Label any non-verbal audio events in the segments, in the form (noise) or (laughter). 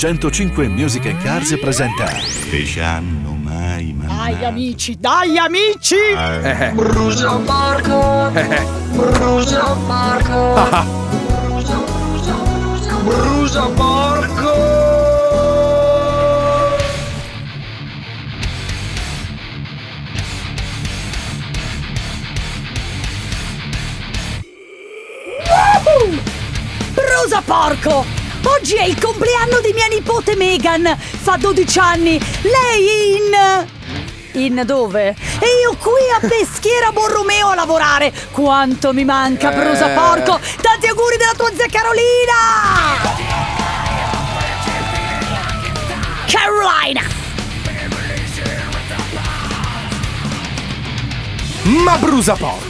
105 Music and Cars presenta Che ci hanno mai mandato Dai amici, dai amici! Eh. Brusa porco! Brusa porco! Brusa, brusa, brusa, brusa porco! Brusa porco! Oggi è il compleanno di mia nipote Megan! Fa 12 anni! Lei in... In dove? E io qui a Peschiera Borromeo a lavorare! Quanto mi manca, Brusa porco! Tanti auguri della tua zia Carolina! Carolina! Ma brusa porco!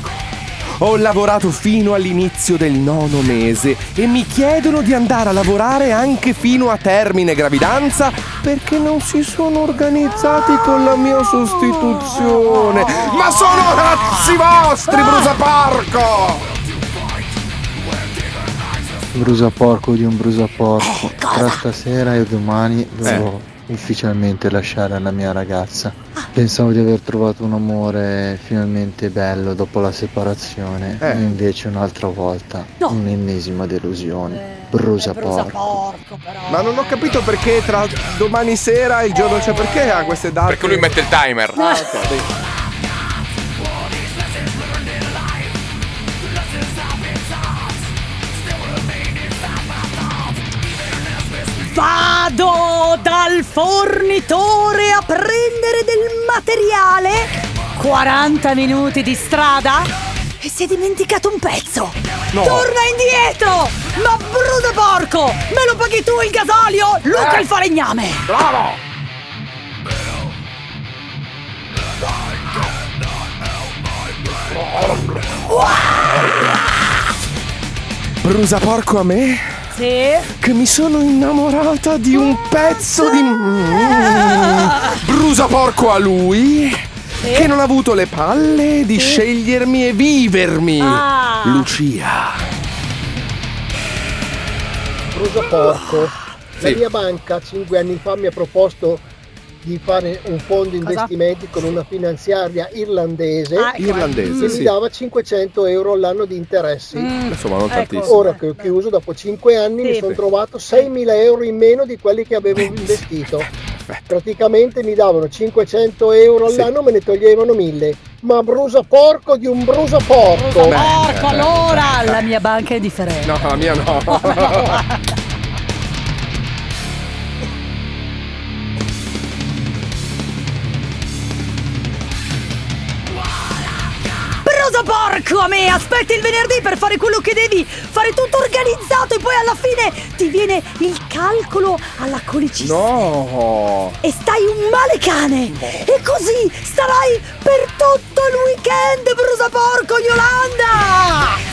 Ho lavorato fino all'inizio del nono mese e mi chiedono di andare a lavorare anche fino a termine gravidanza perché non si sono organizzati con la mia sostituzione. Ma sono cazzi vostri, brusa porco! Brusa porco di un brusa porco. Tra stasera e domani devo ufficialmente lasciare la mia ragazza. Pensavo di aver trovato un amore finalmente bello dopo la separazione, Eh. e invece un'altra volta No. un'ennesima delusione. Brusa Brusa porco. porco però! Ma non ho capito perché tra domani sera e il giorno, cioè perché ha queste date? Perché lui mette il timer. Ah, ok, dai. Vado fornitore a prendere del materiale. 40 minuti di strada e si è dimenticato un pezzo. Torna indietro! Ma bruto porco! Me lo paghi tu il gasolio? Luca il falegname! Bravo! Brusa porco a me? Sì? Che mi sono innamorata di un pezzo di... Mm. Brusa porco a lui? Che non ha avuto le palle di scegliermi e vivermi. Ah. Lucia. Brusa porco. La Sì. mia banca cinque anni fa mi ha proposto di fare un fondo investimenti con una finanziaria irlandese Ah, ecco, Irlandese, che sì. mi dava 500 euro all'anno di interessi. Insomma, non Ecco. tantissimo. Ora che ho chiuso dopo 5 anni mi Sì. sono trovato 6.000 euro in meno di quelli che avevo investito. Praticamente mi davano 500 euro Sì. all'anno, me ne toglievano 1000. Ma brusa porco di un brusa porco! Porco allora! La mia banca è differente. No, la mia no. (laughs) (laughs) Brusa porco a me! Aspetti il venerdì per fare quello che devi! Fare tutto organizzato e poi alla fine ti viene il calcolo alla colicissima. No. E stai un male cane! E così starai per tutto il weekend, brusa porco Yolanda!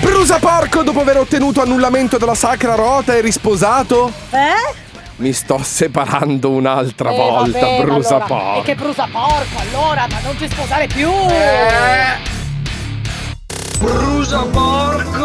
Brusa porco dopo aver ottenuto annullamento della sacra rota e risposato? Eh? Mi sto separando un'altra Eh, volta, vabbè, brusa allora- porco. E che brusa porco allora, ma non ti sposare più! Eh. Brusa porco!